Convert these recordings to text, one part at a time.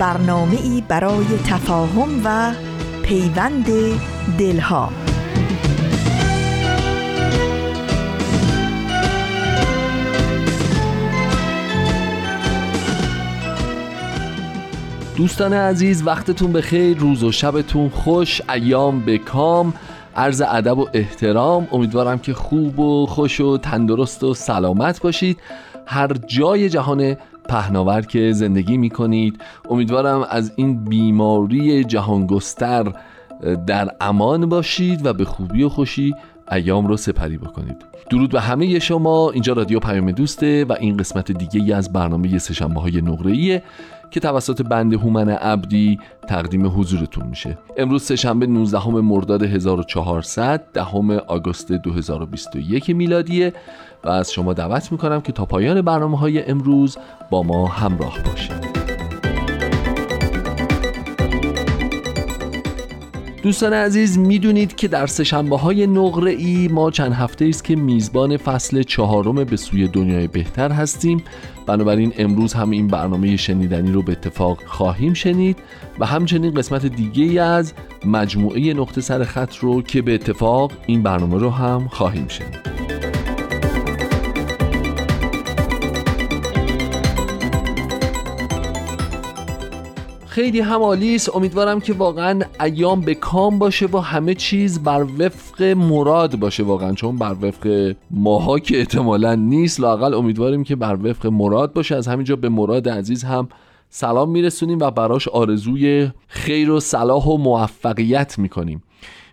برنامه ای برای تفاهم و پیوند دلها. دوستان عزیز وقتتون بخیر روز و شبتون خوش ایام به کام عرض ادب و احترام. امیدوارم که خوب و خوش و تندرست و سلامت باشید. هر جای جهان پهناور که زندگی می کنید امیدوارم از این بیماری جهانگستر در امان باشید و به خوبی و خوشی ایام رو سپری بکنید. درود به همه شما. اینجا رادیو پیام دوسته و این قسمت دیگه ای از برنامه سشنبه های نقره که توسط بند هومن عبدی تقدیم حضورتون میشه. امروز سهشنبه 19 مرداد 1400 دهم آگوست 2021 میلادیه و از شما دعوت می‌کنم که تا پایان برنامه های امروز با ما همراه باشید. دوستان عزیز می‌دونید که در سشنبه های نقره ای ما چند هفته است که میزبان فصل چهارم به سوی دنیای بهتر هستیم بنابراین امروز هم این برنامه شنیدنی رو به اتفاق خواهیم شنید و همچنین قسمت دیگه ای از مجموعه نقطه سر خط رو که به اتفاق این برنامه رو هم خواهیم شنید. خیلی هم است. امیدوارم که واقعا ایام به کام باشه و همه چیز بر وفق مراد باشه. واقعا چون بر وفق ماها که احتمالا نیست لاقل امیدواریم که بر وفق مراد باشه. از همینجا به مراد عزیز هم سلام میرسونیم و براش آرزوی خیر و صلاح و موفقیت می‌کنیم.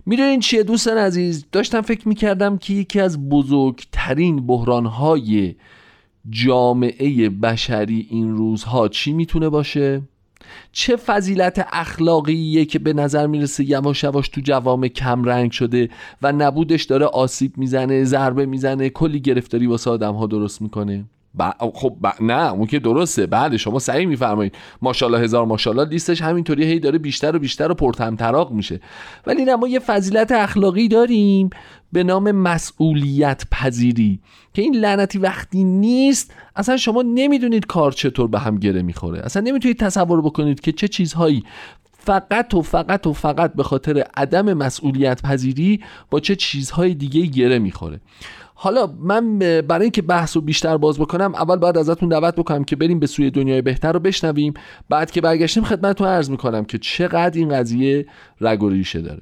می‌دونین چیه دوستان عزیز؟ داشتم فکر می‌کردم که یکی از بزرگترین بحرانهای جامعه بشری این روزها چی می‌تونه باشه؟ چه فضیلت اخلاقیه که به نظر می‌رسه یواش یواش تو جوام کم رنگ شده و نبودش داره آسیب می‌زنه ضربه می‌زنه کلی گرفتاری واسه آدم ها درست می‌کنه. خب نه اون که درسته. بله شما صحیح میفرمایید. ماشاءالله هزار ماشاءالله لیستش همینطوری هی داره بیشتر و بیشتر و پرتمطراق میشه. ولی نه ما یه فضیلت اخلاقی داریم به نام مسئولیت پذیری که این لعنتی وقتی نیست اصلا شما نمی‌دونید کار چطور به هم گره می‌خوره. اصلا نمی‌تونید تصور بکنید که چه چیزهایی فقط و فقط و فقط به خاطر عدم مسئولیت پذیری با چه چیزهای دیگه گره می‌خوره. حالا من برای اینکه بحث رو بیشتر باز بکنم اول باید ازتون دعوت بکنم که بریم به سوی دنیای بهتر رو بشنویم. بعد که برگشتیم خدمتتون عرض می‌کنم که چقدر این قضیه رگ و ریشه داره.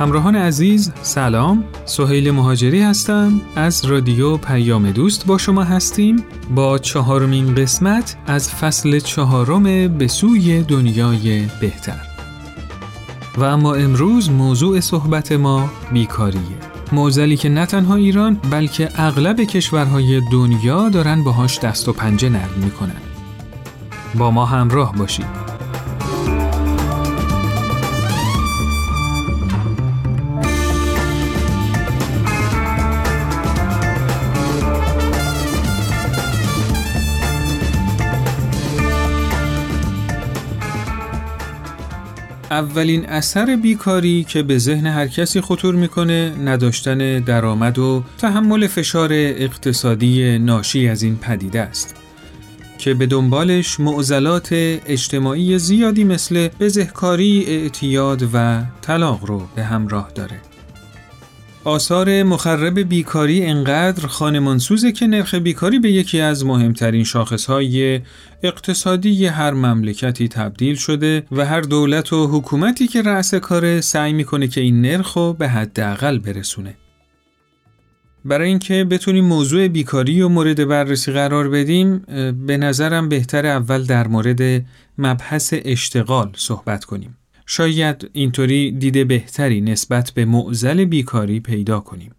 همراهان عزیز سلام. سهیل مهاجری هستم. از رادیو پیام دوست با شما هستیم. با چهارمین قسمت از فصل چهارم به سوی دنیای بهتر. و اما امروز موضوع صحبت ما بیکاریه. موزلی که نه تنها ایران بلکه اغلب کشورهای دنیا دارن باهاش دست و پنجه نرم می‌کنن. با ما همراه باشید. اولین اثر بیکاری که به ذهن هر کسی خطور می‌کنه نداشتن درآمد و تحمل فشار اقتصادی ناشی از این پدیده است که به دنبالش معضلات اجتماعی زیادی مثل بزهکاری، اعتیاد و طلاق رو به همراه داره. آثار مخرب بیکاری انقدر خانمانسوزه که نرخ بیکاری به یکی از مهمترین شاخصهای اقتصادی هر مملکتی تبدیل شده و هر دولت و حکومتی که رأس کاره سعی می‌کنه که این نرخ رو به حداقل برسونه. برای اینکه بتونیم موضوع بیکاری و مورد بررسی قرار بدیم به نظرم بهتر اول در مورد مبحث اشتغال صحبت کنیم. شاید اینطوری دیده بهتری نسبت به معزل بیکاری پیدا کنیم.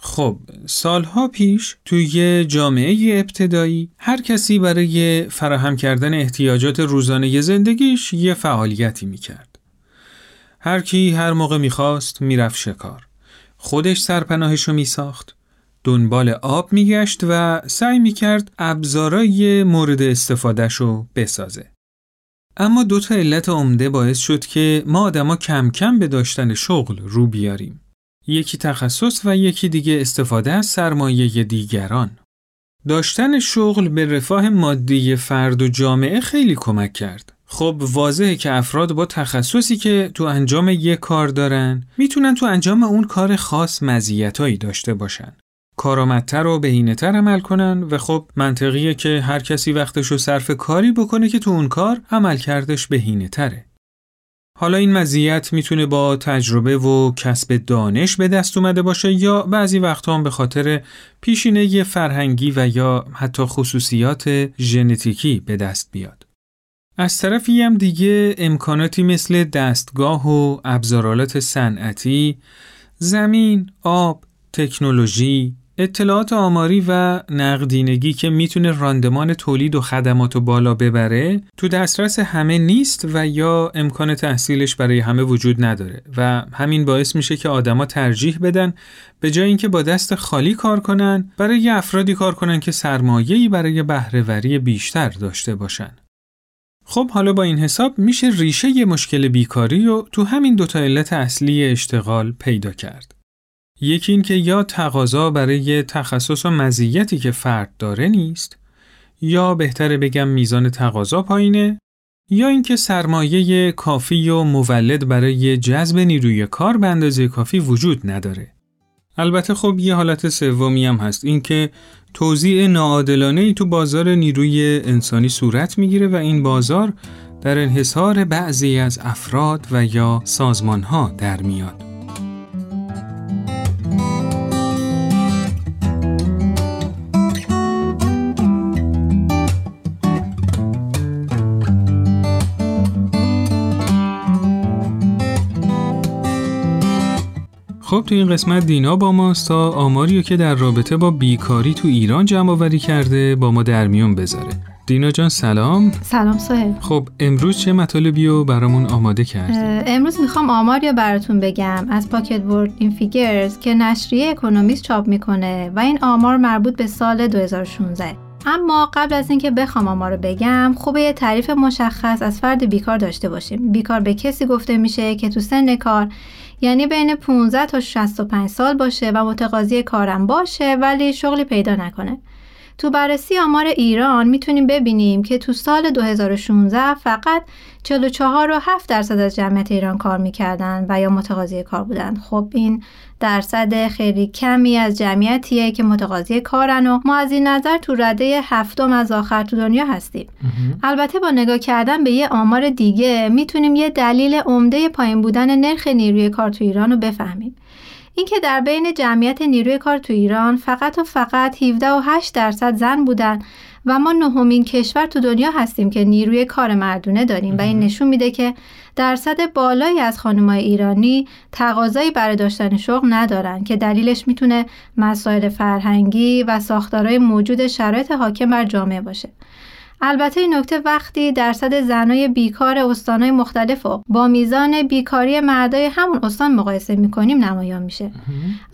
خب سالها پیش توی جامعه ابتدایی هر کسی برای فراهم کردن احتیاجات روزانه زندگیش یه فعالیتی می‌کرد. هر کی هر موقع می‌خواست می‌رفت شکار. خودش سرپناهشو میساخت. دنبال آب میگشت و سعی می‌کرد ابزارای مورد استفادهشو بسازه. اما دو تا علت عمده باعث شد که ما آدما کم کم به داشتن شغل رو بیاریم. یکی تخصص و یکی دیگه استفاده از سرمایه دیگران. داشتن شغل به رفاه مادی فرد و جامعه خیلی کمک کرد. خب واضحه که افراد با تخصصی که تو انجام یک کار دارن می‌تونن تو انجام اون کار خاص مزیتایی داشته باشن. کارآمدتر و بهینه‌تر عمل کنن و خب منطقیه که هر کسی وقتش رو صرف کاری بکنه که تو اون کار عمل کردش بهینه‌تره. حالا این مزیت می‌تونه با تجربه و کسب دانش به دست اومده باشه یا بعضی وقتا هم به خاطر پیشینه فرهنگی و یا حتی خصوصیات ژنتیکی به دست بیاد. از طرفی هم دیگه امکاناتی مثل دستگاه و ابزارالات صنعتی، زمین، آب، تکنولوژی، اطلاعات آماری و نقدینگی که می‌تونه راندمان تولید و خدمات و بالا ببره تو دسترس همه نیست و یا امکان تحصیلش برای همه وجود نداره و همین باعث میشه که آدما ترجیح بدن به جای اینکه با دست خالی کار کنن برای افرادی کار کنن که سرمایه‌ای برای بهرهوری بیشتر داشته باشن. خب حالا با این حساب میشه ریشه ی مشکل بیکاری رو تو همین دوتا علت اصلی اشتغال پیدا کرد. یکی این که یا تقاضا برای تخصص و مزیتی که فرد داره نیست یا بهتره بگم میزان تقاضا پایینه یا اینکه سرمایه کافی و مولد برای جذب نیروی کار به اندازه کافی وجود نداره. البته خب یه حالت سومی هم هست اینکه توزیع ناعادلانه ای تو بازار نیروی انسانی صورت می‌گیره و این بازار در انحصار بعضی از افراد و یا سازمان ها در میاد. خب تو این قسمت دینا با ماست تا آماریو که در رابطه با بیکاری تو ایران جمع آوری کرده با ما در میون بذاره. دینا جان سلام. سلام سهل خب امروز چه مطالبی رو برامون آماده کردی؟ امروز می‌خوام آماری براتون بگم. از پاکت ورد این فیگرز که نشریه اکونومیست چاپ می‌کنه و این آمار مربوط به سال 2016 اما قبل از اینکه بخوام آمار رو بگم خوبه یه تعریف مشخص از فرد بیکار داشته باشیم. بیکار به کسی گفته میشه که تو سن کار یعنی بین 15 تا 65 سال باشه و متقاضی کارم باشه ولی شغلی پیدا نکنه. تو بررسی آمار ایران می‌تونیم ببینیم که تو سال 2016 فقط 44 و 7 درصد از جمعیت ایران کار می‌کردن و یا متقاضی کار بودن خب این درصد خیلی کمی از جمعیتیه که متقاضی کارن و ما از این نظر تو رده هفتم از آخر تو دنیا هستیم. البته با نگاه کردن به یه آمار دیگه می‌تونیم یه دلیل عمده پایین بودن نرخ نیروی کار تو ایران رو بفهمیم. اینکه در بین جمعیت نیروی کار تو ایران فقط و فقط 17 و 8 درصد زن بودن و ما نهمین کشور تو دنیا هستیم که نیروی کار مردونه داریم و این نشون میده که درصد بالایی از خانمای ایرانی تقاضایی برای داشتن شغل ندارن که دلیلش می‌تونه مسائل فرهنگی و ساختارهای موجود شرایط حاکم بر جامعه باشه. البته این نکته وقتی درصد زنای بیکار استانهای مختلف و با میزان بیکاری مردای همون استان مقایسه می‌کنیم نمایان میشه.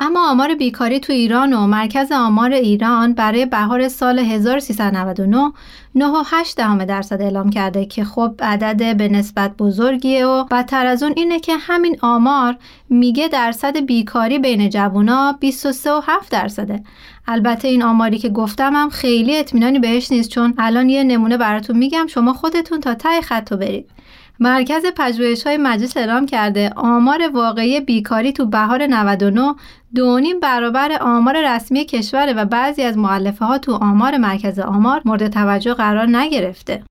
اما آمار بیکاری تو ایران و مرکز آمار ایران برای بهار سال 1399 9.8 دهم درصد اعلام کرده که خب عدد به نسبت بزرگیه و بدتر از اون اینه که همین آمار میگه درصد بیکاری بین جوونا 23.7 درصده. البته این آماری که گفتم هم خیلی اطمینانی بهش نیست چون الان یه نمونه براتون میگم شما خودتون تا ته خط برید مرکز پژوهش های مجلس اعلام کرده آمار واقعی بیکاری تو بهار 99 دونیم برابر آمار رسمی کشوره و بعضی از معلفه ها تو آمار مرکز آمار مورد توجه قرار نگرفته.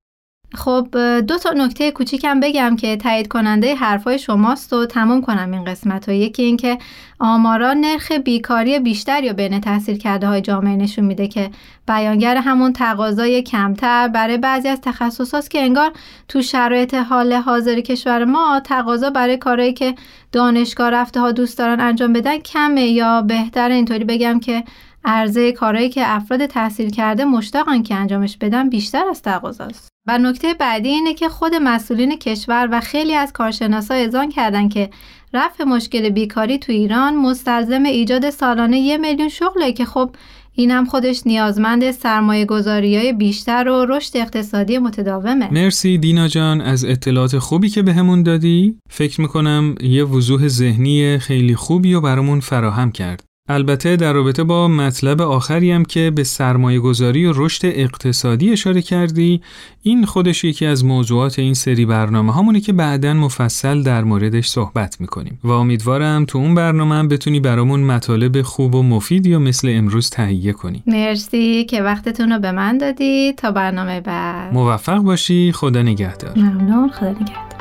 خب دو تا نکته کوچیکم بگم که تایید کننده حرفای شماست و تموم کنم این قسمت و یکی این که آمارا نرخ بیکاری بیشتر یا بین تحصیل کرده های جامعه نشون میده که بیانگر همون تقاضای کمتر برای بعضی از تخصصات که انگار تو شرایط حال حاضر کشور ما تقاضا برای کارهایی که دانشگاه رفته ها دوست دارن انجام بدن کمه یا بهتر. اینطوری بگم که عرضه کارهایی که افراد تحصیل کرده مشتاقن که انجامش بدن بیشتر از تقاضاست. و نکته بعدی اینه که خود مسئولین کشور و خیلی از کارشناسا اذعان کردن که رفع مشکل بیکاری تو ایران مستلزم ایجاد سالانه یه میلیون شغله که خب این هم خودش نیازمند سرمایه گذاری های بیشتر و رشد اقتصادی متداومه. مرسی دینا جان از اطلاعات خوبی که بهمون به دادی. فکر می‌کنم یه وضوح ذهنی خیلی خوبی رو برامون فراهم کرد. البته در رابطه با مطلب آخری هم که به سرمایه گذاری و رشد اقتصادی اشاره کردی این خودش یکی از موضوعات این سری برنامه همونی که بعدا مفصل در موردش صحبت می‌کنیم. و امیدوارم تو اون برنامه هم بتونی برامون مطالب خوب و مفیدی و مثل امروز تهیه کنی. مرسی که وقتتون رو به من دادی. تا برنامه بعد. موفق باشی. خدا نگهدار. ممنون. خدا نگهدار.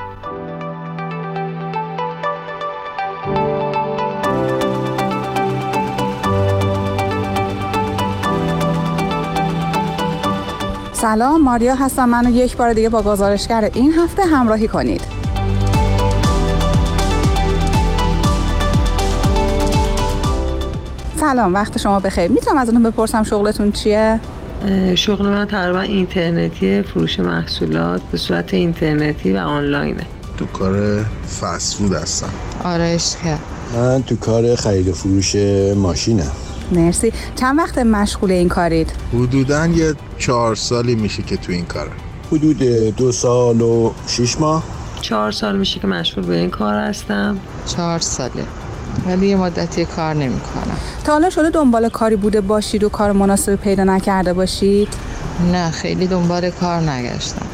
سلام ماریا هستم. منو یک بار دیگه با گزارشگر این هفته همراهی کنید. سلام وقت شما بخیر. می‌تونم از اون بپرسم شغلتون چیه؟ شغل من تقریبا اینترنتی فروش محصولات به صورت اینترنتی و آنلاینه. تو کار فسفود هستم. آرش که. من تو کار خرید و فروش ماشینم. مرسی. چند وقت مشغول این کارید؟ حدودا یه چهار سالی میشه که تو این کاره حدود دو سال و شیش ماه. چهار سال میشه که مشغول به این کار هستم. چهار ساله. ولی یه مدتی کار نمی کنم تا حالا شده دنبال کاری بوده باشید و کار مناسب پیدا نکرده باشید؟ نه خیلی دنبال کار نگشتم.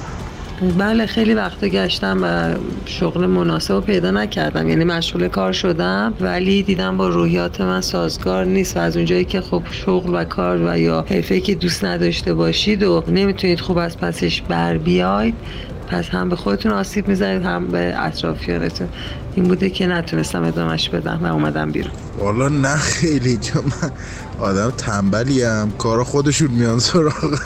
بله خیلی وقت گشتم و شغل مناسب پیدا نکردم. یعنی مشغول کار شدم ولی دیدم با روحیات من سازگار نیست و از اونجایی که خب شغل و کار و یا حرفه که دوست نداشته باشید و نمی‌تونید خوب از پسش بر بیاید پس هم به خودتون آسیب می‌زنید هم به اطرافیانتون. این بوده که نتونستم ادامش بدم و اومدم بیرون. والا نه خیلی چون من آدم تنبلیم کارا خودشون میان سراغ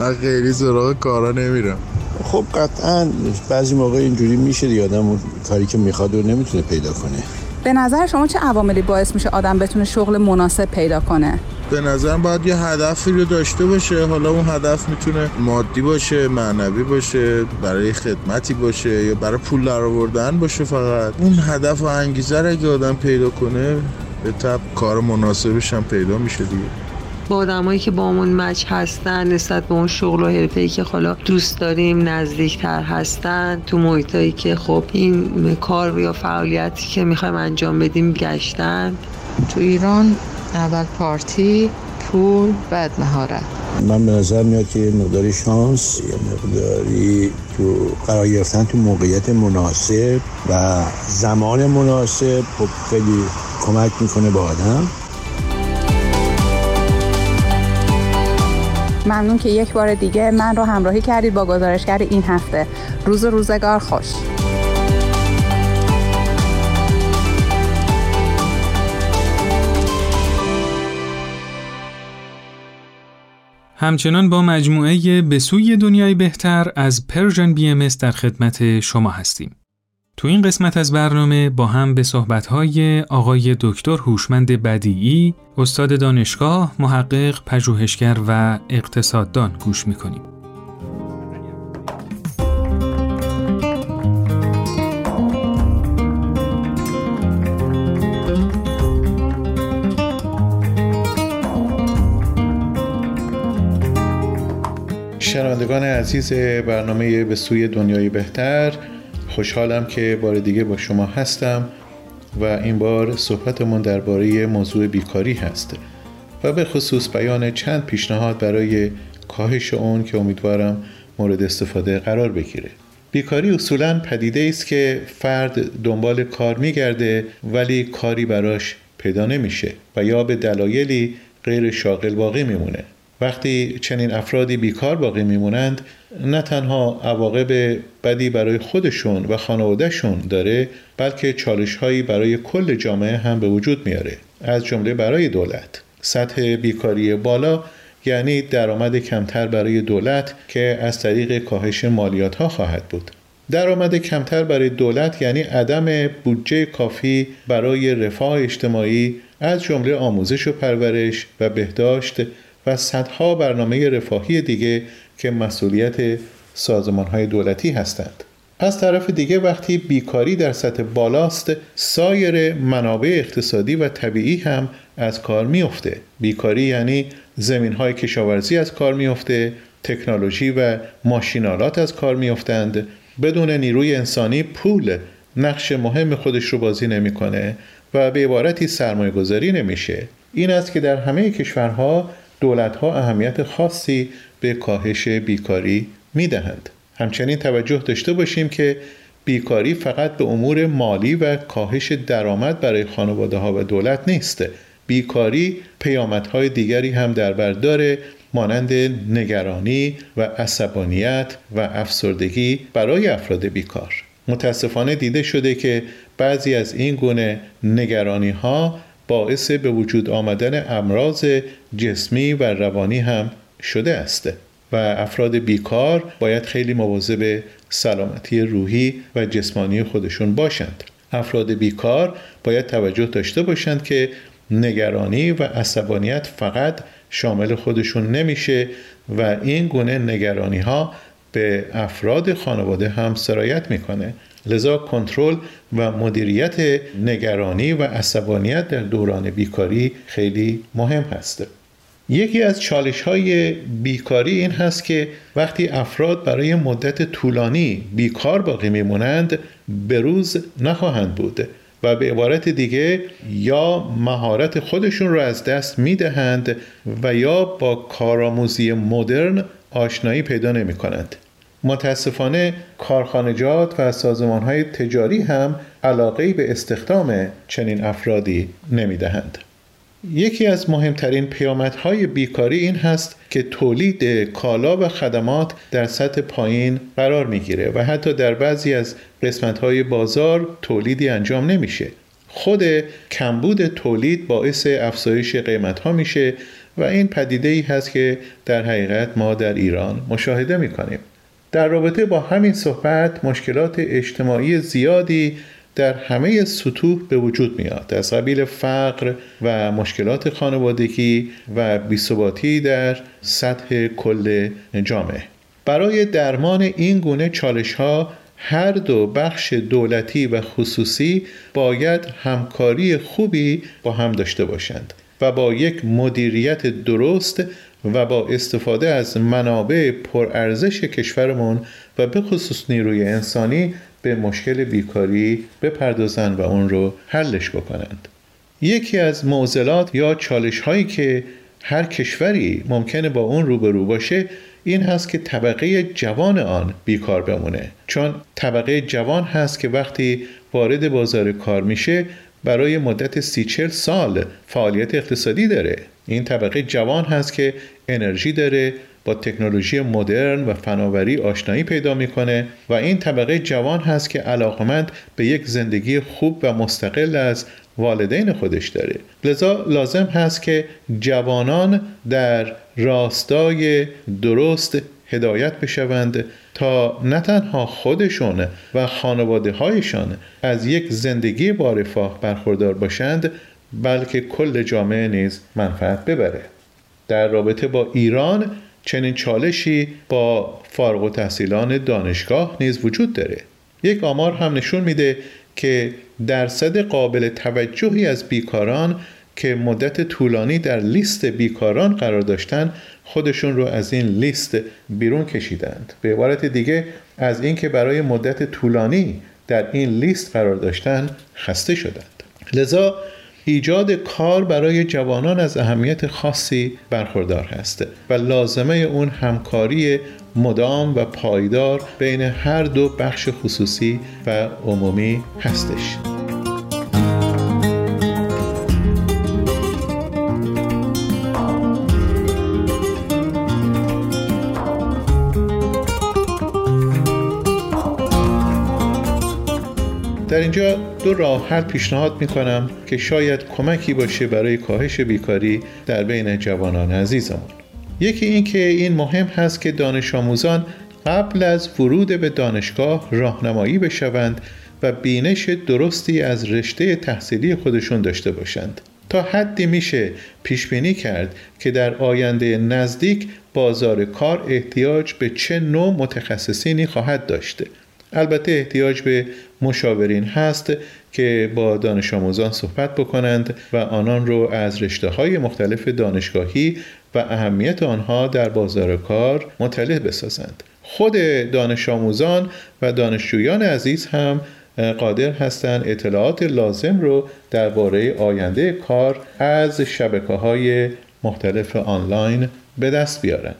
من. خیلی سراغ کارا نمیرم. خب قطعا بعضی موقع اینجوری میشه دیگه. آدم کاری که می‌خواد رو نمی‌تونه پیدا کنه. به نظر شما چه عواملی باعث میشه آدم بتونه شغل مناسب پیدا کنه؟ به نظرم باید یه هدفی رو داشته باشه. حالا اون هدف می‌تونه مادی باشه معنوی باشه برای خدمتی باشه یا برای پول در آوردن باشه فقط. اون هدف و انگیزه رو اگه آدم پیدا کنه به تب کار مناسبش هم پیدا میشه دیگه. با آدمایی که با همون مچ هستن نسبت به اون شغل و حرفه‌ای که حالا دوست داریم نزدیکتر هستن تو محیطایی که خب این کار یا فعالیتی که می‌خوایم انجام بدیم گشتن. تو ایران اول پارتی پول بعد مهارت. من به نظر میاد که مقداری شانس یا مقداری تو قرار گرفتن تو موقعیت مناسب و زمان مناسب خب خیلی کمک می‌کنه به آدم. ممنون که یک بار دیگه من رو همراهی کردید با گزارشگر این هفته. روز روزگار خوش. همچنان با مجموعه به سوی دنیای بهتر از پرژن بی ام در خدمت شما هستیم. تو این قسمت از برنامه با هم به صحبت‌های آقای دکتر هوشمند بدیعی، استاد دانشگاه، محقق، پژوهشگر و اقتصاددان گوش می‌کنیم. شنوندگان عزیز برنامه به سوی دنیای بهتر خوشحالم که بار دیگه با شما هستم و این بار صحبتمون درباره موضوع بیکاری هست و به خصوص بیان چند پیشنهاد برای کاهش اون که امیدوارم مورد استفاده قرار بگیره. بیکاری اصولا پدیده است که فرد دنبال کار میگرده ولی کاری براش پیدا نمیشه و یا به دلایلی غیر شاغل باقی میمونه. وقتی چنین افرادی بیکار باقی میمونند نه تنها عواقب بدی برای خودشون و خانوادهشون داره بلکه چالش هایی برای کل جامعه هم به وجود میاره. از جمله برای دولت. سطح بیکاری بالا یعنی درآمد کمتر برای دولت که از طریق کاهش مالیات ها خواهد بود. درآمد کمتر برای دولت یعنی عدم بودجه کافی برای رفاه اجتماعی از جمله آموزش و پرورش و بهداشت و صدها برنامه رفاهی دیگه که مسئولیت سازمان های دولتی هستند. از طرف دیگه وقتی بیکاری در سطح بالاست سایر منابع اقتصادی و طبیعی هم از کار میفته بیکاری یعنی زمین های کشاورزی از کار میفته تکنولوژی و ماشینالات از کار میافتند. بدون نیروی انسانی پول نقش مهم خودش رو بازی نمی‌کنه و به عبارتی سرمایه گذاری نمیشه. این است که در همه کشورها دولتها اهمیت خاصی به کاهش بیکاری می‌دهند. همچنین توجه داشته باشیم که بیکاری فقط به امور مالی و کاهش درآمد برای خانواده ها و دولت نیست. بیکاری پیامدهای دیگری هم در بر داره مانند نگرانی و عصبانیت و افسردگی برای افراد بیکار. متاسفانه دیده شده که بعضی از این گونه نگرانی ها باعث به وجود آمدن امراض جسمی و روانی هم شده است و افراد بیکار باید خیلی مواظب سلامتی روحی و جسمانی خودشون باشند. افراد بیکار باید توجه داشته باشند که نگرانی و عصبانیت فقط شامل خودشون نمیشه و این گونه نگرانی ها به افراد خانواده هم سرایت می‌کنه. لذا کنترل و مدیریت نگرانی و عصبانیت در دوران بیکاری خیلی مهم هست یکی از چالش های بیکاری این هست که وقتی افراد برای مدت طولانی بیکار باقی میمونند به روز نخواهند بود و به عبارت دیگه یا مهارت خودشون رو از دست می‌دهند و یا با کارآموزی مدرن آشنایی پیدا نمی کنند. متاسفانه کارخانجات و سازمان های تجاری هم علاقه به استخدام چنین افرادی نمی دهند. یکی از مهمترین پیامدهای بیکاری این هست که تولید کالا و خدمات در سطح پایین قرار می‌گیره و حتی در بعضی از قسمتهای بازار تولیدی انجام نمیشه خود کمبود تولید باعث افزایش قیمت ها میشه و این پدیده ای هست که در حقیقت ما در ایران مشاهده می‌کنیم در رابطه با همین صحبت مشکلات اجتماعی زیادی در همه سطوح به وجود میاد. از قبیل فقر و مشکلات خانوادگی و بیثباتی در سطح کل جامعه. برای درمان این گونه چالش ها هر دو بخش دولتی و خصوصی باید همکاری خوبی با هم داشته باشند و با یک مدیریت درست و با استفاده از منابع پرارزش کشورمون و به خصوص نیروی انسانی به مشکل بیکاری بپردازند و اون رو حلش بکنند. یکی از معضلات یا چالش هایی که هر کشوری ممکنه با اون روبرو باشه این هست که طبقه جوان آن بیکار بمونه. چون طبقه جوان هست که وقتی وارد بازار کار میشه برای مدت سی چل سال فعالیت اقتصادی داره. این طبقه جوان هست که انرژی داره با تکنولوژی مدرن و فناوری آشنایی پیدا می‌کنه و این طبقه جوان هست که علاقمند به یک زندگی خوب و مستقل از والدین خودش داره. لذا لازم هست که جوانان در راستای درست هدایت بشوند تا نه تنها خودشون و خانواده هایشان از یک زندگی با رفاه برخوردار باشند بلکه کل جامعه نیز منفعت ببره در رابطه با ایران چنین چالشی با فارغ و تحصیلان دانشگاه نیز وجود داره. یک آمار هم نشون میده که درصد قابل توجهی از بیکاران که مدت طولانی در لیست بیکاران قرار داشتن خودشون رو از این لیست بیرون کشیدند به عبارت دیگه از اینکه برای مدت طولانی در این لیست قرار داشتن خسته شدند لذا ایجاد کار برای جوانان از اهمیت خاصی برخوردار هست و لازمه اون همکاری مدام و پایدار بین هر دو بخش خصوصی و عمومی هستش. در اینجا دو راه حل پیشنهاد می کنم که شاید کمکی باشه برای کاهش بیکاری در بین جوانان عزیزمون. یکی این که این مهم هست که دانش آموزان قبل از ورود به دانشگاه راهنمایی بشوند و بینش درستی از رشته تحصیلی خودشون داشته باشند. تا حدی میشه پیش بینی کرد که در آینده نزدیک بازار کار احتیاج به چه نوع متخصصینی خواهد داشته. البته احتیاج به مشاورین هست که با دانش آموزان صحبت بکنند و آنان رو از رشته های مختلف دانشگاهی و اهمیت آنها در بازار کار مطلع بسازند. خود دانش آموزان و دانشجویان عزیز هم قادر هستند اطلاعات لازم رو درباره آینده کار از شبکه های مختلف آنلاین به دست بیارن.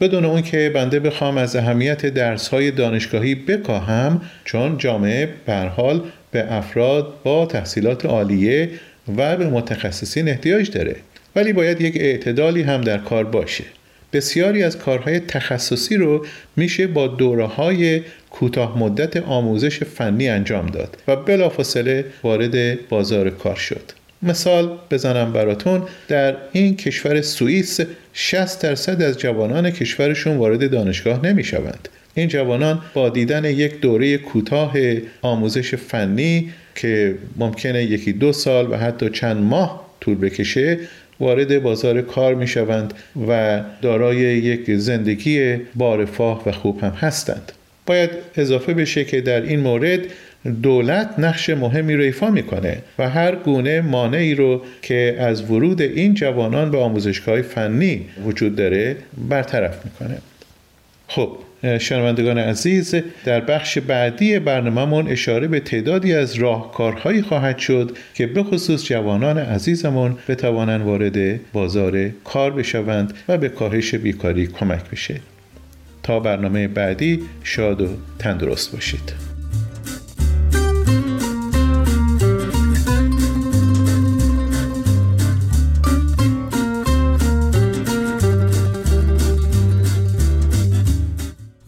بدون اون که بنده بخوام از اهمیت درس های دانشگاهی بکاهم چون جامعه حال به افراد با تحصیلات عالیه و به متخصصین احتیاج داره. ولی باید یک اعتدالی هم در کار باشه. بسیاری از کارهای تخصصی رو میشه با دوره های کوتاه مدت آموزش فنی انجام داد و بلافاصله وارد بازار کار شد. مثال بزنم براتون در این کشور سوئیس 60 درصد از جوانان کشورشون وارد دانشگاه نمی شوند. این جوانان با دیدن یک دوره کوتاه آموزش فنی که ممکنه یکی دو سال و حتی چند ماه طول بکشه وارد بازار کار می شوند و دارای یک زندگی بارفاه و خوب هم هستند باید اضافه بشه که در این مورد دولت نقش مهمی رو ایفا می‌کنه و هر گونه مانعی رو که از ورود این جوانان به آموزشگاه فنی وجود داره برطرف می‌کنه. خب شنوندگان عزیز در بخش بعدی برنامهمون اشاره به تعدادی از راهکارهایی خواهد شد که به خصوص جوانان عزیزمون بتوانند وارد بازار کار بشوند و به کاهش بیکاری کمک بشه. تا برنامه بعدی شاد و تندرست باشید.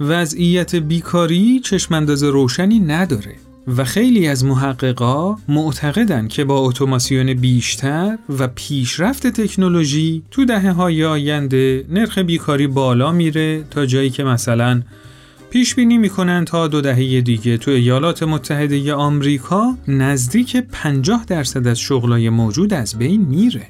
وضعیت بیکاری چشمانداز روشنی نداره و خیلی از محققا معتقدن که با اتوماسیون بیشتر و پیشرفت تکنولوژی تو دهه های آینده نرخ بیکاری بالا میره تا جایی که مثلا پیش بینی می‌کنن تا دو دهه دیگه تو ایالات متحده آمریکا نزدیک 50 درصد از شغلای موجود از بین میره.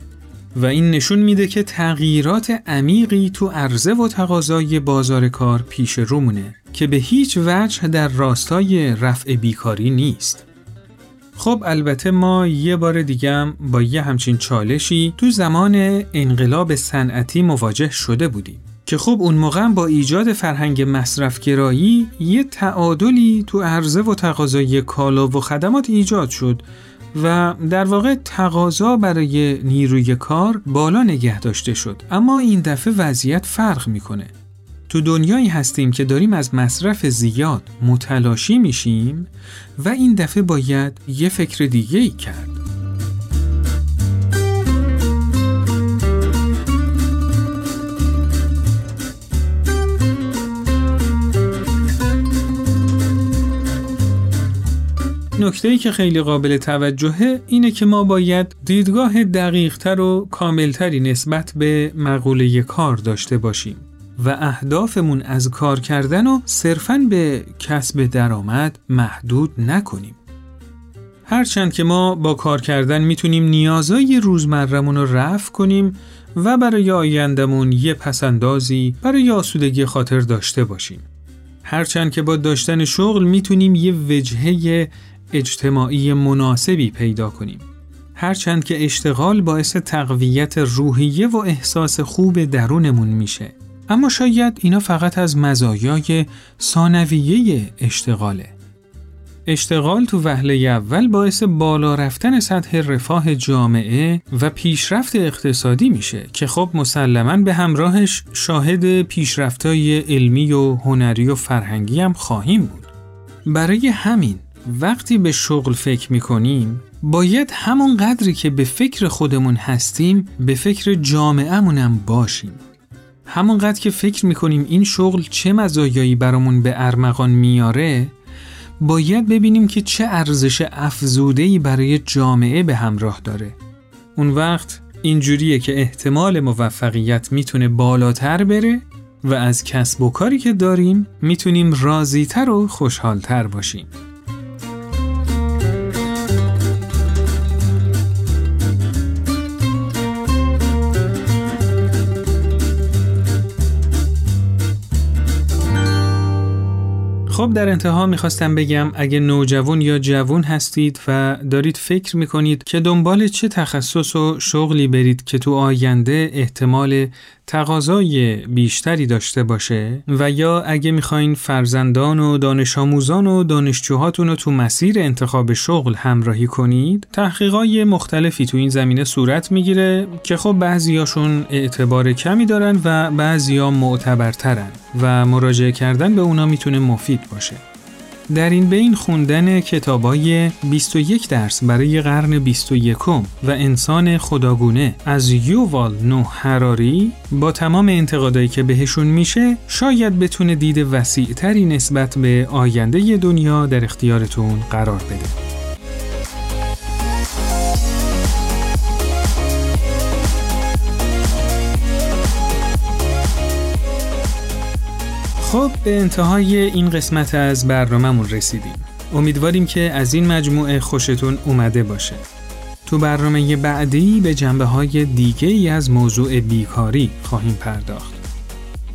و این نشون میده که تغییرات عمیقی تو عرضه و تقاضای بازار کار پیش رومونه که به هیچ وجه در راستای رفع بیکاری نیست. خب البته ما یه بار دیگم با یه همچین چالشی تو زمان انقلاب صنعتی مواجه شده بودیم که خب اون موقع با ایجاد فرهنگ مصرفگرایی یه تعادلی تو عرضه و تقاضای کالا و خدمات ایجاد شد و در واقع تقاضا برای نیروی کار بالا نگه داشته شد. اما این دفعه وضعیت فرق می‌کنه. تو دنیایی هستیم که داریم از مصرف زیاد متلاشی میشیم و این دفعه باید یه فکر دیگه ای کرد. نکته ای که خیلی قابل توجهه اینه که ما باید دیدگاه دقیقتر و کاملتری نسبت به مقوله کار داشته باشیم و اهدافمون از کار کردن و صرفاً به کسب درآمد محدود نکنیم. هرچند که ما با کار کردن می‌تونیم نیازهای روزمرمون رو رفع کنیم و برای آیندمون یه پسندازی برای آسودگی خاطر داشته باشیم. هرچند که با داشتن شغل می‌تونیم یه وجهه اجتماعی مناسبی پیدا کنیم. هرچند که اشتغال باعث تقویت روحیه و احساس خوب درونمون میشه. اما شاید اینا فقط از مزایای ثانویه اشتغاله. اشتغال تو وهله اول باعث بالا رفتن سطح رفاه جامعه و پیشرفت اقتصادی میشه که خب مسلما به همراهش شاهد پیشرفتای علمی و هنری و فرهنگی هم خواهیم بود. برای همین وقتی به شغل فکر می کنیم باید همون قدری که به فکر خودمون هستیم به فکر جامعهمونم باشیم. همون قدر که فکر می کنیم این شغل چه مزایایی برامون به ارمغان میاره باید ببینیم که چه ارزش افزوده‌ای برای جامعه به همراه داره. اون وقت اینجوریه که احتمال موفقیت می‌تونه بالاتر بره و از کسب و کاری که داریم می‌تونیم راضیتر و خوشحالتر باشیم. خب در انتها می‌خواستم بگم اگه نوجوان یا جوون هستید و دارید فکر می‌کنید که دنبال چه تخصص و شغلی برید که تو آینده احتمال تقاضای بیشتری داشته باشه و یا اگه می‌خواین فرزندان و دانش آموزان و دانشجوهاتون رو تو مسیر انتخاب شغل همراهی کنید تحقیقای مختلفی تو این زمینه صورت می‌گیره که خب بعضیاشون اعتبار کمی دارن و بعضیا معتبرترن و مراجعه کردن به اونا می‌تونه مفید باشه. در این بین خوندن کتابای 21 درس برای قرن 21 و انسان خداگونه از یووال نو هراری با تمام انتقادایی که بهشون میشه شاید بتونه دید وسیعتری نسبت به آینده دنیا در اختیارتون قرار بده. خب به انتهای این قسمت از برنامهمون رسیدیم. امیدواریم که از این مجموعه خوشتون اومده باشه. تو برنامه بعدی به جنبه های دیگه ای از موضوع بیکاری خواهیم پرداخت.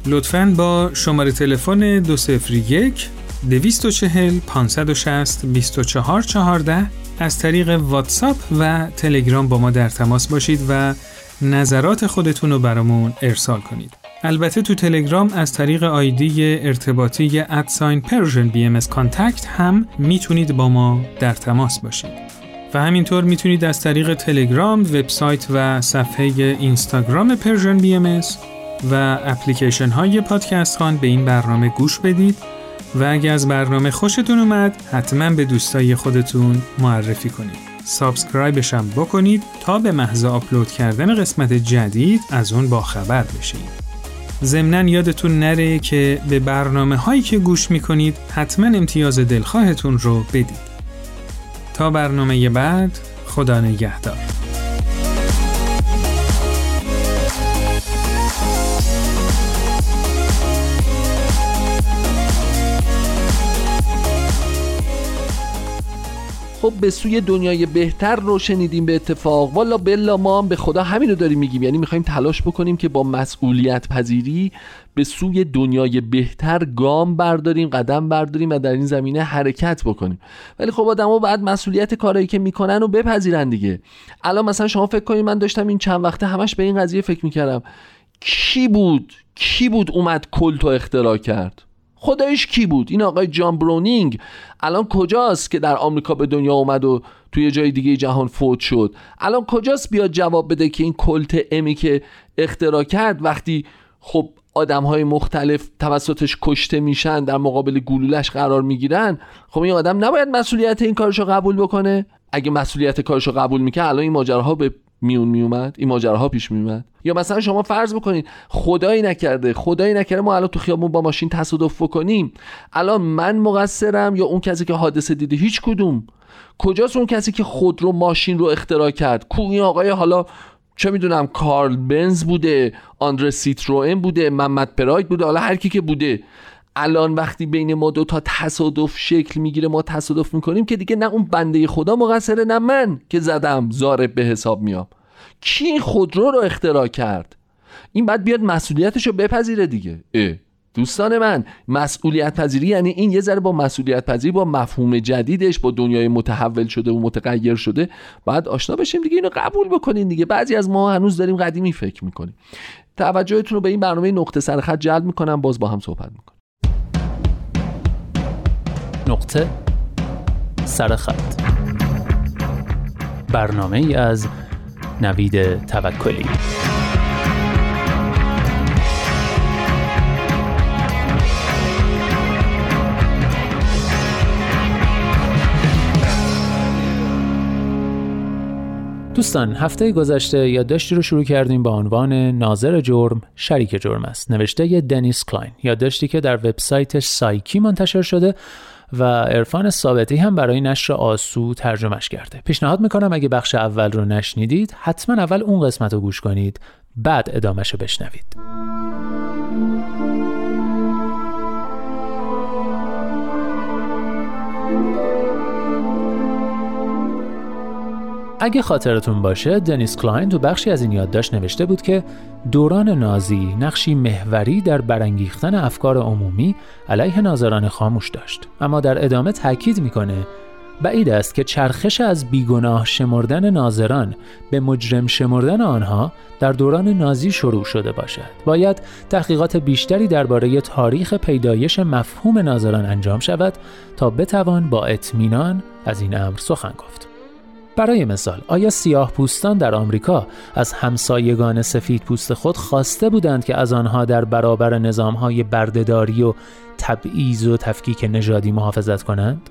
لطفاً با شماره تلفن 201 240 560 2414 از طریق واتساپ و تلگرام با ما در تماس باشید و نظرات خودتون رو برامون ارسال کنید. البته تو تلگرام از طریق ID ارتباطی at sign PersianBMS contact هم می‌تونید با ما در تماس باشید. و همینطور می‌تونید از طریق تلگرام، وبسایت و صفحه اینستاگرام PersianBMS و اپلیکیشن های پادکست خوان به این برنامه گوش بدید و اگر از برنامه خوشتون اومد حتما به دوستای خودتون معرفی کنید. subscribe ش هم بکنید تا به محض آپلود کردن قسمت جدید از اون باخبر بشید. ضمنا یادتون نره که به برنامه هایی که گوش می‌کنید حتما امتیاز دلخواهتون رو بدید. تا برنامه بعد خدا نگهدار. خب به سوی دنیای بهتر رو شنیدیم به اتفاق. والا بلا ما هم به خدا همین رو داریم میگیم. یعنی می‌خوایم تلاش بکنیم که با مسئولیت پذیری به سوی دنیای بهتر گام برداریم قدم برداریم و در این زمینه حرکت بکنیم. ولی خب آدما بعد مسئولیت کارایی که می‌کنن و بپذیرن دیگه. الان مثلا شما فکر کنید من داشتم این چند وقته همش به این قضیه فکر می‌کردم. کی بود؟ کی بود اومد کلتو اختراع کرد؟ خدایش کی بود؟ این آقای جان برونینگ الان کجاست که در آمریکا به دنیا اومد و توی جای دیگه جهان فوت شد؟ الان کجاست بیاد جواب بده که این کلت امی که اختراع کرد وقتی خب آدم های مختلف توسطش کشته میشن در مقابل گلولش قرار می‌گیرن خب این آدم نباید مسئولیت این کارشو قبول بکنه؟ اگه مسئولیت کارشو قبول می‌کنه الان این ماجراها به میون میومد این ماجراها پیش میومد. یا مثلا شما فرض بکنید خدایی نکرده خدایی نکرده ما الان تو خیابون با ماشین تصادف بکنیم. الان من مقصرم یا اون کسی که حادثه دیده؟ هیچ کدوم. کجاست اون کسی که خود رو ماشین رو اختراع کرد؟ کو این آقای حالا چه می‌دونم کارل بنز بوده آندر سیتروئن بوده محمد پراید بوده حالا هر کی که بوده. الان وقتی بین ما دو تا تصادف شکل می‌گیره ما تصادف می‌کنیم که دیگه نه اون بنده خدا مقصره نه من که زدم زارب به حساب میام. کی این خودرو رو اختراع کرد؟ این بعد بیاد مسئولیتش رو بپذیره دیگه. اه. دوستان من مسئولیت پذیری یعنی این یه ذره با مسئولیت پذیری با مفهوم جدیدش با دنیای متحول شده و متغیر شده. بعد آشنا بشیم دیگه اینو قبول بکنین دیگه. بعضی از ما هنوز داریم قدیمی فکر می‌کنیم. توجهتون رو به این برنامه نقطه سرخط جلب می‌کنم. باز با هم صحبت می‌کنم نقطه سرخط برنامه ای از نوید توکلی. دوستان هفته گذشته یادداشتی رو شروع کردیم با عنوان ناظر جرم شریک جرم است. نوشته ی دنیس کلاین. یادداشتی که در وبسایت سایکی منتشر شده و عرفان ثابتی هم برای نشر آسو ترجمهش کرده. پیشنهاد می‌کنم اگه بخش اول رو نشنیدید حتما اول اون قسمت رو گوش کنید بعد ادامهش رو بشنوید. اگه خاطرتون باشه دنیس کلاین تو بخشی از این یادداشت نوشته بود که دوران نازی نقشی محوری در برانگیختن افکار عمومی علیه ناظران خاموش داشت اما در ادامه تاکید می‌کنه بعید است که چرخش از بیگناه شمردن ناظران به مجرم شمردن آنها در دوران نازی شروع شده باشد. باید تحقیقات بیشتری درباره تاریخ پیدایش مفهوم ناظران انجام شود تا بتوان با اطمینان از این امر سخن گفت. برای مثال آیا سیاه پوستان در آمریکا از همسایگان سفید پوست خود خواسته بودند که از آنها در برابر نظامهای بردهداری و تبعیض و تفکیک نژادی محافظت کنند؟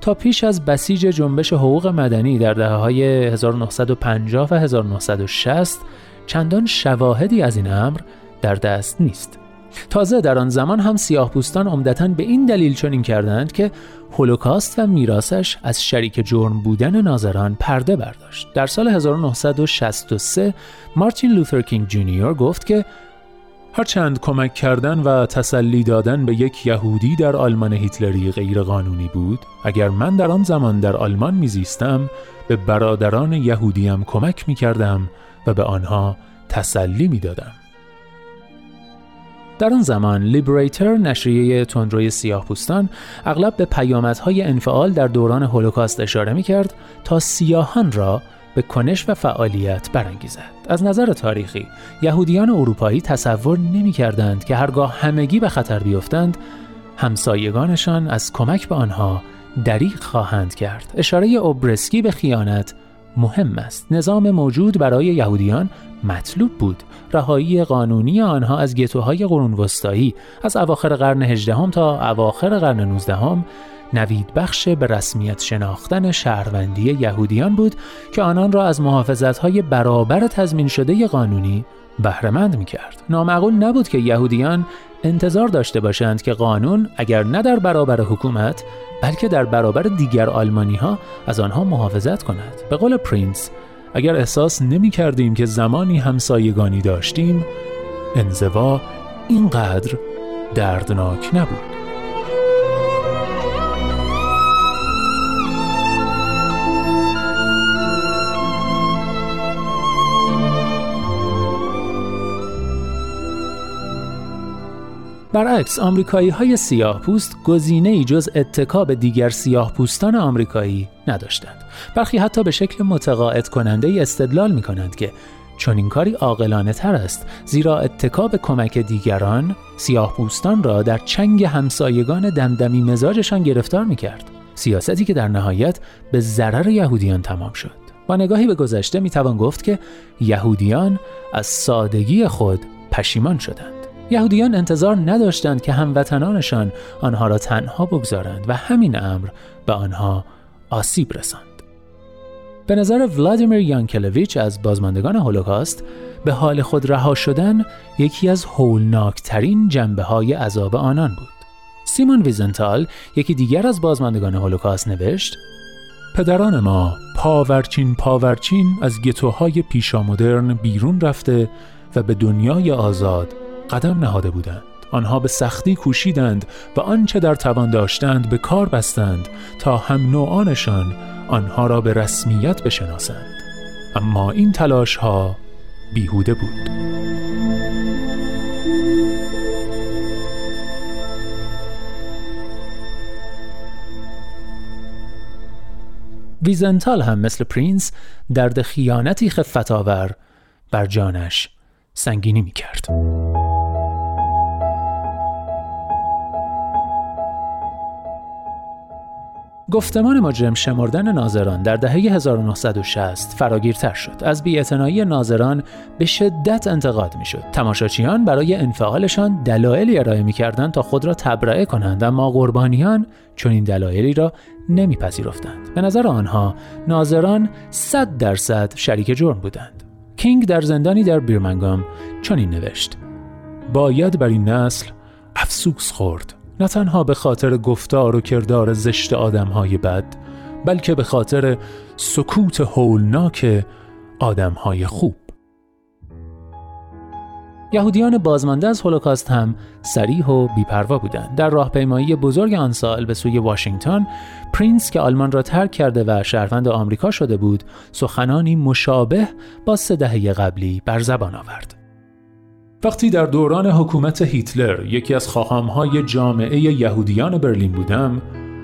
تا پیش از بسیج جنبش حقوق مدنی در دهه های 1950 و 1960 چندان شواهدی از این امر در دست نیست. تازه در آن زمان هم سیاه پوستان عمدتا به این دلیل چنین کردند که هولوکاست و میراسش از شریک جرم بودن ناظران پرده برداشت. در سال 1963 مارتین لوتر کینگ جونیور گفت که هرچند کمک کردن و تسلی دادن به یک یهودی در آلمان هیتلری غیر قانونی بود اگر من در آن زمان در آلمان میزیستم به برادران یهودیم کمک می کردم و به آنها تسلی می دادم. در آن زمان لیبریتر نشریه تندروی سیاه پوستان اغلب به پیامدهای انفعال در دوران هولوکاست اشاره می کرد تا سیاهان را به کنش و فعالیت برانگیزد. از نظر تاریخی یهودیان اروپایی تصور نمی کردند که هرگاه همگی به خطر بیفتند همسایگانشان از کمک به آنها دریغ خواهند کرد. اشاره اوبرسکی به خیانت مهم است. نظام موجود برای یهودیان مطلوب بود. رهایی قانونی آنها از گتوهای قرون وسطایی از اواخر قرن هجدهم تا اواخر قرن نوزدهم نوید بخش به رسمیت شناختن شهروندی یهودیان بود که آنان را از های برابر تضمین شده قانونی بهرهمند می کرد. نامعقول نبود که یهودیان انتظار داشته باشند که قانون اگر نه در برابر حکومت بلکه در برابر دیگر آلمانی ها از آنها محافظت کند. به قول پرینس اگر احساس نمی کردیم که زمانی همسایگانی داشتیم انزوا اینقدر دردناک نبود. برعکس آمریکایی های سیاه پوست گزینه ای جز اتکا به دیگر سیاه پوستان آمریکایی نداشتند. برخی حتی به شکل متقاعد کننده ای استدلال می کنند که چون این کاری عاقلانه تر است زیرا اتکا به کمک دیگران سیاه پوستان را در چنگ همسایگان دمدمی مزاجشان گرفتار می کرد. سیاستی که در نهایت به ضرر یهودیان تمام شد. با نگاهی به گذشته می توان گفت که یهودیان از سادگی خود پشیمان شدند. یهودیان انتظار نداشتند که هموطنانشان آنها را تنها بگذارند و همین امر به آنها آسیب رساند. به نظر ولادیمیر یانکلویچ از بازماندگان هولوکاست به حال خود رها شدن یکی از هولناکترین جنبه های عذاب آنان بود. سیمون ویزنتال یکی دیگر از بازماندگان هولوکاست نوشت پدران ما پاورچین پاورچین از گتوهای پیشامدرن بیرون رفته و به دنیای آزاد قدم نهاده بودند. آنها به سختی کوشیدند و آنچه در توان داشتند به کار بستند تا هم نوعانشان آنها را به رسمیت بشناسند. اما این تلاش ها بیهوده بود. ویزنتال هم مثل پرینس درد خیانتی خفتاور بر جانش سنگینی می کرد. گفتمان مجرم شمردن ناظران در دهه 1960 فراگیرتر شد. از بی‌اعتنایی ناظران به شدت انتقاد می‌شد. تماشاچیان برای انفعالشان دلایلی ارائه می‌کردند تا خود را تبرئه کنند اما قربانیان چون این دلایلی را نمیپذیرفتند. به نظر آنها ناظران 100 درصد شریک جرم بودند. کینگ در زندانی در بیرمنگام چنین نوشت: باید بر این نسل افسوس خورد نه تنها به خاطر گفتار و کردار زشت آدمهای بد بلکه به خاطر سکوت هولناک آدمهای خوب یهودیان بازمانده از هولوکاست هم سریح و بیپروا بودند. در راهپیمایی بزرگ آن سال به سوی واشنگتن، پرینس که آلمان را ترک کرده و شهروند آمریکا شده بود، سخنانی مشابه با سه دهه قبلی بر زبان آورد. وقتی در دوران حکومت هیتلر یکی از خواهامهای جامعه یهودیان برلین بودم،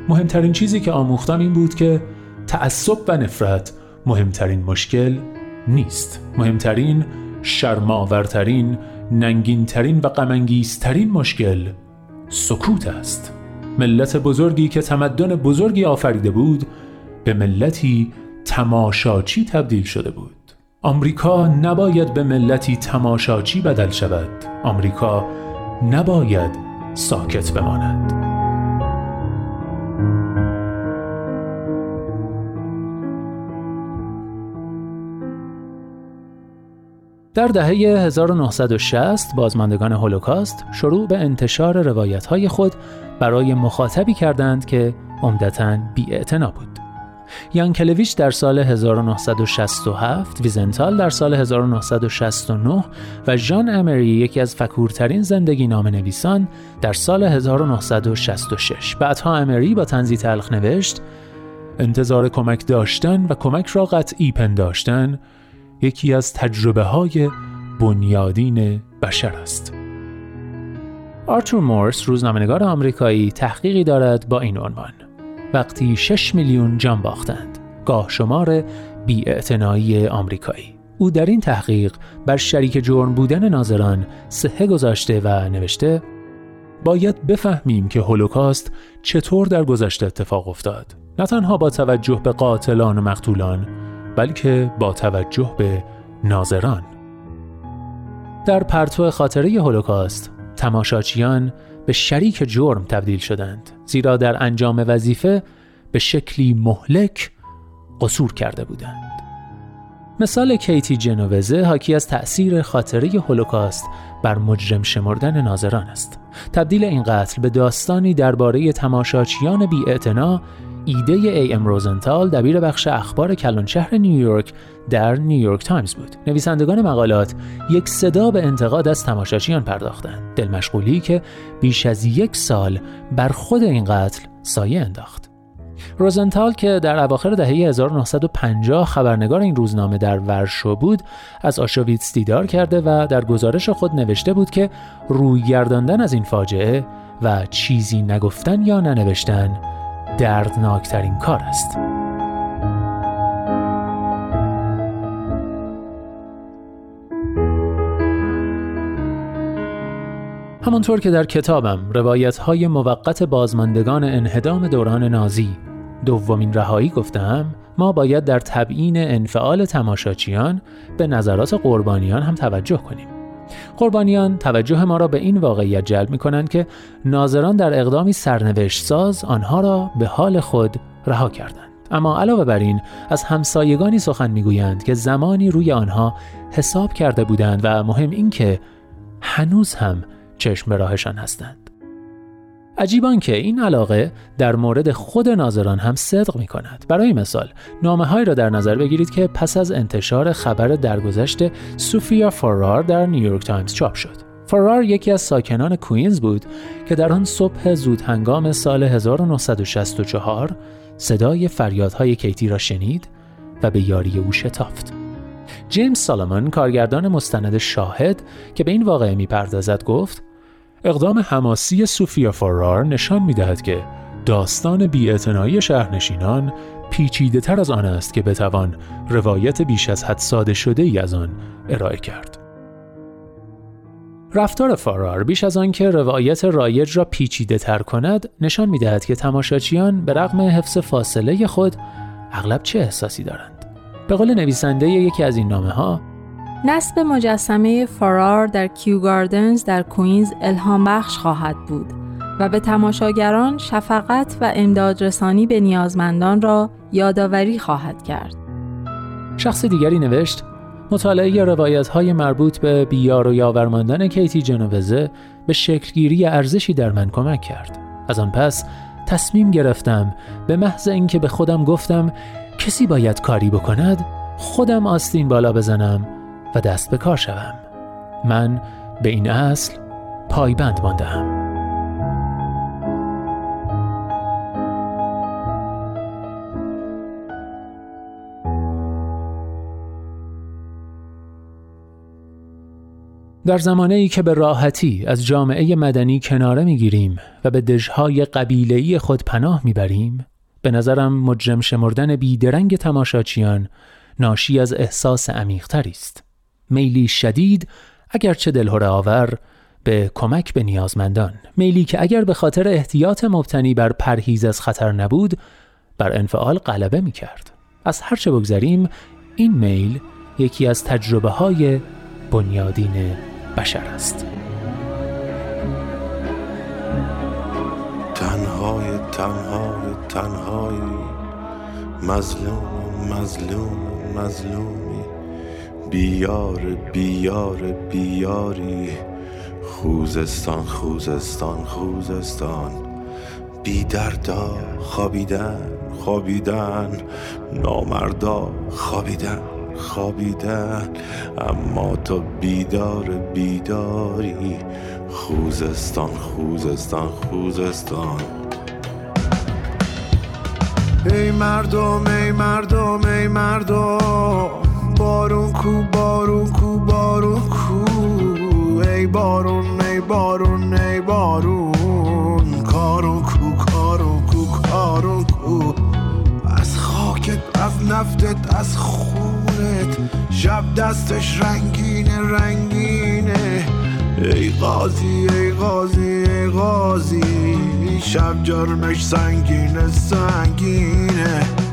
مهمترین چیزی که آموختم این بود که تعصب و نفرت مهمترین مشکل نیست. مهمترین شرماورترین ننگینترین و غمانگیزترین مشکل سکوت است ملت بزرگی که تمدن بزرگی آفریده بود به ملتی تماشاچی تبدیل شده بود آمریکا نباید به ملتی تماشاچی بدل شود آمریکا نباید ساکت بماند در دهه 1960 بازماندگان هولوکاست شروع به انتشار روایت های خود برای مخاطبی کردند که عمدتا بی بود. یانکلویچ در سال 1967، ویزنتال در سال 1969 و ژان امری یکی از فکورترین زندگی نامه نویسان در سال 1966. بعدها امری با طنزی تلخ نوشت انتظار کمک داشتن و کمک را قطعی پنداشتن یکی از تجربه های بنیادین بشر است. آرتور مورس روزنامه‌نگار آمریکایی تحقیقی دارد با این عنوان وقتی 6 میلیون جان باختند. گاه شمار بیاعتنایی آمریکایی. او در این تحقیق بر شریک جرم بودن ناظران سهه گذاشته و نوشته باید بفهمیم که هولوکاست چطور در گذشته اتفاق افتاد. نه تنها با توجه به قاتلان و مقتولان بلکه با توجه به ناظران. در پرتو خاطره هولوکاست تماشاچیان به شریک جرم تبدیل شدند زیرا در انجام وظیفه به شکلی مهلک قصور کرده بودند. مثال کیتی جنووزه حاکی از تأثیر خاطره هولوکاست بر مجرم شمردن ناظران است. تبدیل این قتل به داستانی درباره تماشاچیان بی ایده ای ام روزنتال دبیر بخش اخبار کلان شهر نیویورک در نیویورک تایمز بود. نویسندگان مقالات یک صدا به انتقاد از تماشاچیان پرداختند. دلمشغولی که بیش از یک سال بر خود این قتل سایه انداخت. روزنتال که در اواخر دهه 1950 خبرنگار این روزنامه در ورشو بود از آشویتس دیدار کرده و در گزارش خود نوشته بود که روی گرداندن از این فاجعه و چیزی نگفتن یا ننوشتن دردناکترین کار است. همانطور که در کتابم روایت های موقت بازماندگان انهدام دوران نازی دومین رهایی گفتم ما باید در تبیین انفعال تماشاچیان به نظرات قربانیان هم توجه کنیم قربانیان توجه ما را به این واقعیت جلب می کنند که ناظران در اقدامی سرنوشت ساز آنها را به حال خود رها کردند. اما علاوه بر این از همسایگانی سخن می‌گویند که زمانی روی آنها حساب کرده بودند و مهم این که هنوز هم چشم راهشان هستند. عجیب که این علاقه در مورد خود ناظران هم صدق می کند. برای مثال نامه هایی را در نظر بگیرید که پس از انتشار خبر درگذشت سوفیا فارار در نیویورک تایمز چاپ شد. فارار یکی از ساکنان کوینز بود که در آن صبح زود هنگام سال 1964 صدای فریادهای کیتی را شنید و به یاری او شتافت. جیمز سالمون کارگردان مستند شاهد که به این واقعه می‌پردازد گفت اقدام حماسی سوفیا فارار نشان می دهد که داستان بیاعتنایی شهرنشینان پیچیده تر از آن است که بتوان روایت بیش از حد ساده شده ای از آن ارائه کرد. رفتار فارار بیش از آن که روایت رایج را پیچیده تر کند نشان می دهد که تماشاچیان به رغم حفظ فاصله خود اغلب چه احساسی دارند. به قول نویسنده یکی از این نامه ها نصب مجسمه فارار در کیو گاردنز در کوینز الهام بخش خواهد بود و به تماشاگران شفقت و امدادرسانی به نیازمندان را یادآوری خواهد کرد. شخص دیگری نوشت مطالعه روایت های مربوط به بیار و یاورماندن کیتی جنوزه به شکلگیری ارزشی در من کمک کرد از آن پس تصمیم گرفتم به محض اینکه به خودم گفتم کسی باید کاری بکند خودم آستین بالا بزنم و دست به کار شوم. من به این اصل پایبند ماندم در زمانه ای که به راحتی از جامعه مدنی کناره می‌گیریم و به دژهای قبیله‌ای خود پناه می‌بریم به نظرم مجرم شمردن بیدرنگ تماشاچیان ناشی از احساس عمیقتری است. میلی شدید اگرچه دلهره آور به کمک به نیازمندان. میلی که اگر به خاطر احتیاط مبتنی بر پرهیز از خطر نبود بر انفعال غلبه می کرد از هرچه بگذریم این میل یکی از تجربه های بنیادین بشر است. تنهای تنهای تنهای مظلوم مظلوم مظلومی. بیار بیار بیاری. خوزستان خوزستان خوزستان. بی دردا خوابیدن خوابیدن. نامردا خوابیدن خوابیدن. اما تو بیدار بیداری. خوزستان خوزستان خوزستان. ای مردم ای مردم ای مردم. بارون کو بارون کو بارون کو. ای بارون ای بارون ای بارون. کارون کو کارون کو کارون کو. از خاکت از نفتت از خونت. شب دستش رنگینه رنگینه. ای قاضی ای قاضی ای قاضی. شب جرمش سنگینه سنگینه.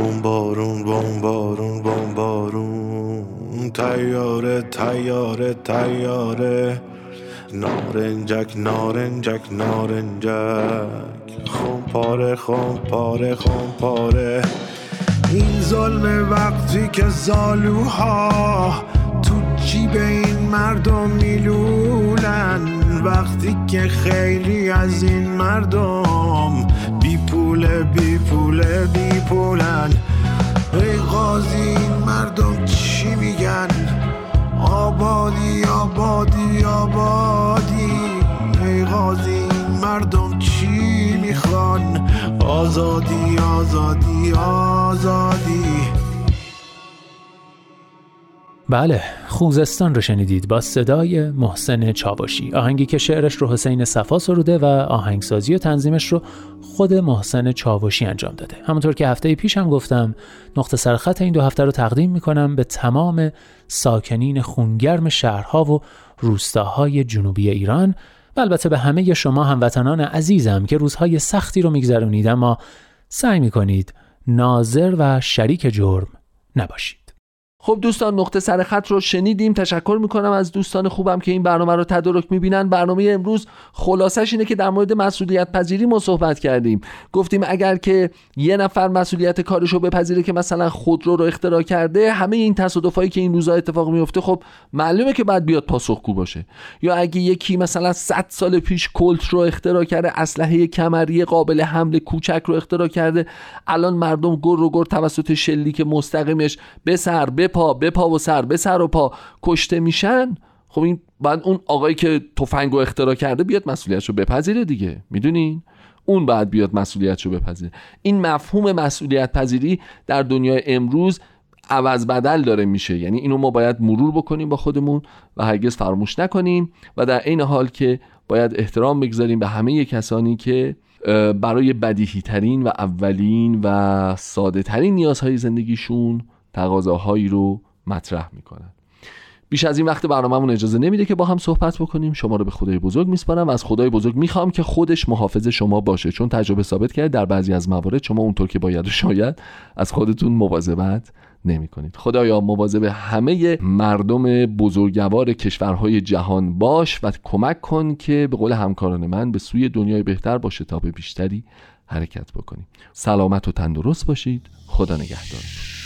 بوم بارون بوم بارون بوم بارون تیاره تیاره تیاره نارنجک نارنجک نارنجک خون پاره خون پاره خون پاره این ظلم وقتی که زالوها تو جیب این مردم میلولن وقتی که خیلی از این مردم بی پوله بی پوله بی پولن. ای قاضی مردم چی میگن؟ آبادی آبادی آبادی. ای قاضی مردم چی می‌خوان؟ آزادی آزادی آزادی. بله خوزستان رو شنیدید با صدای محسن چاباشی آهنگی که شعرش رو حسین صفا سروده و آهنگسازی و تنظیمش رو خود محسن چاباشی انجام داده. همونطور که هفته پیش هم گفتم نقطه سرخط این دو هفته رو تقدیم می‌کنم به تمام ساکنین خونگرم شهرها و روستاهای جنوبی ایران. و البته به همه شما هموطنان عزیزم که روزهای سختی رو میگذرونید اما سعی می‌کنید ناظر و شریک جرم نباشید. خب دوستان نقطه سر خط رو شنیدیم. تشکر می‌کنم از دوستان خوبم که این برنامه رو تدارک می‌بینن. برنامه امروز خلاصش اینه که در مورد مسئولیت پذیری ما صحبت کردیم. گفتیم اگر که یه نفر مسئولیت کارش رو بپذیره که مثلا خودرو رو اختراع کرده همه این تصادفایی که این روزا اتفاق میفته خب معلومه که بعد بیاد پاسخگو باشه. یا اگه یکی مثلا 100 سال پیش کلت رو اختراع کرده اسلحه کمری قابل حمل کوچک رو اختراع کرده الان مردم گر و گر توسط شلیک مستقیمش به سر پا به پا و سر به سر و پا. کشته میشن خب این بعد اون آقایی که تفنگ رو اختراع کرده بیاد مسئولیتش رو بپذیره دیگه. می‌دونین اون بعد بیاد مسئولیتش رو بپذیره. این مفهوم مسئولیت پذیری در دنیای امروز عوض بدل داره میشه. یعنی اینو ما باید مرور بکنیم با خودمون و هرگز فراموش نکنیم و در این حال که باید احترام بگذاریم به همه کسانی که برای بدیهی ترین و اولین و ساده ترین نیازهای زندگیشون تقاضاهایی رو مطرح می‌کنن. بیش از این وقت برنامهمون اجازه نمیده که با هم صحبت بکنیم. شما رو به خدای بزرگ میسپارم. و از خدای بزرگ می‌خوام که خودش محافظ شما باشه. چون تجربه ثابت کرده در بعضی از موارد شما اونطور که باید و شاید از خودتون مواظبت نمی کنید خدایا مواظب همه مردم بزرگوار کشورهای جهان باش و کمک کن که به قول همکاران من به سوی دنیای بهتر با شتاب بیشتری حرکت بکنیم. سلامت و تندرست باشید. خدا نگهدارتون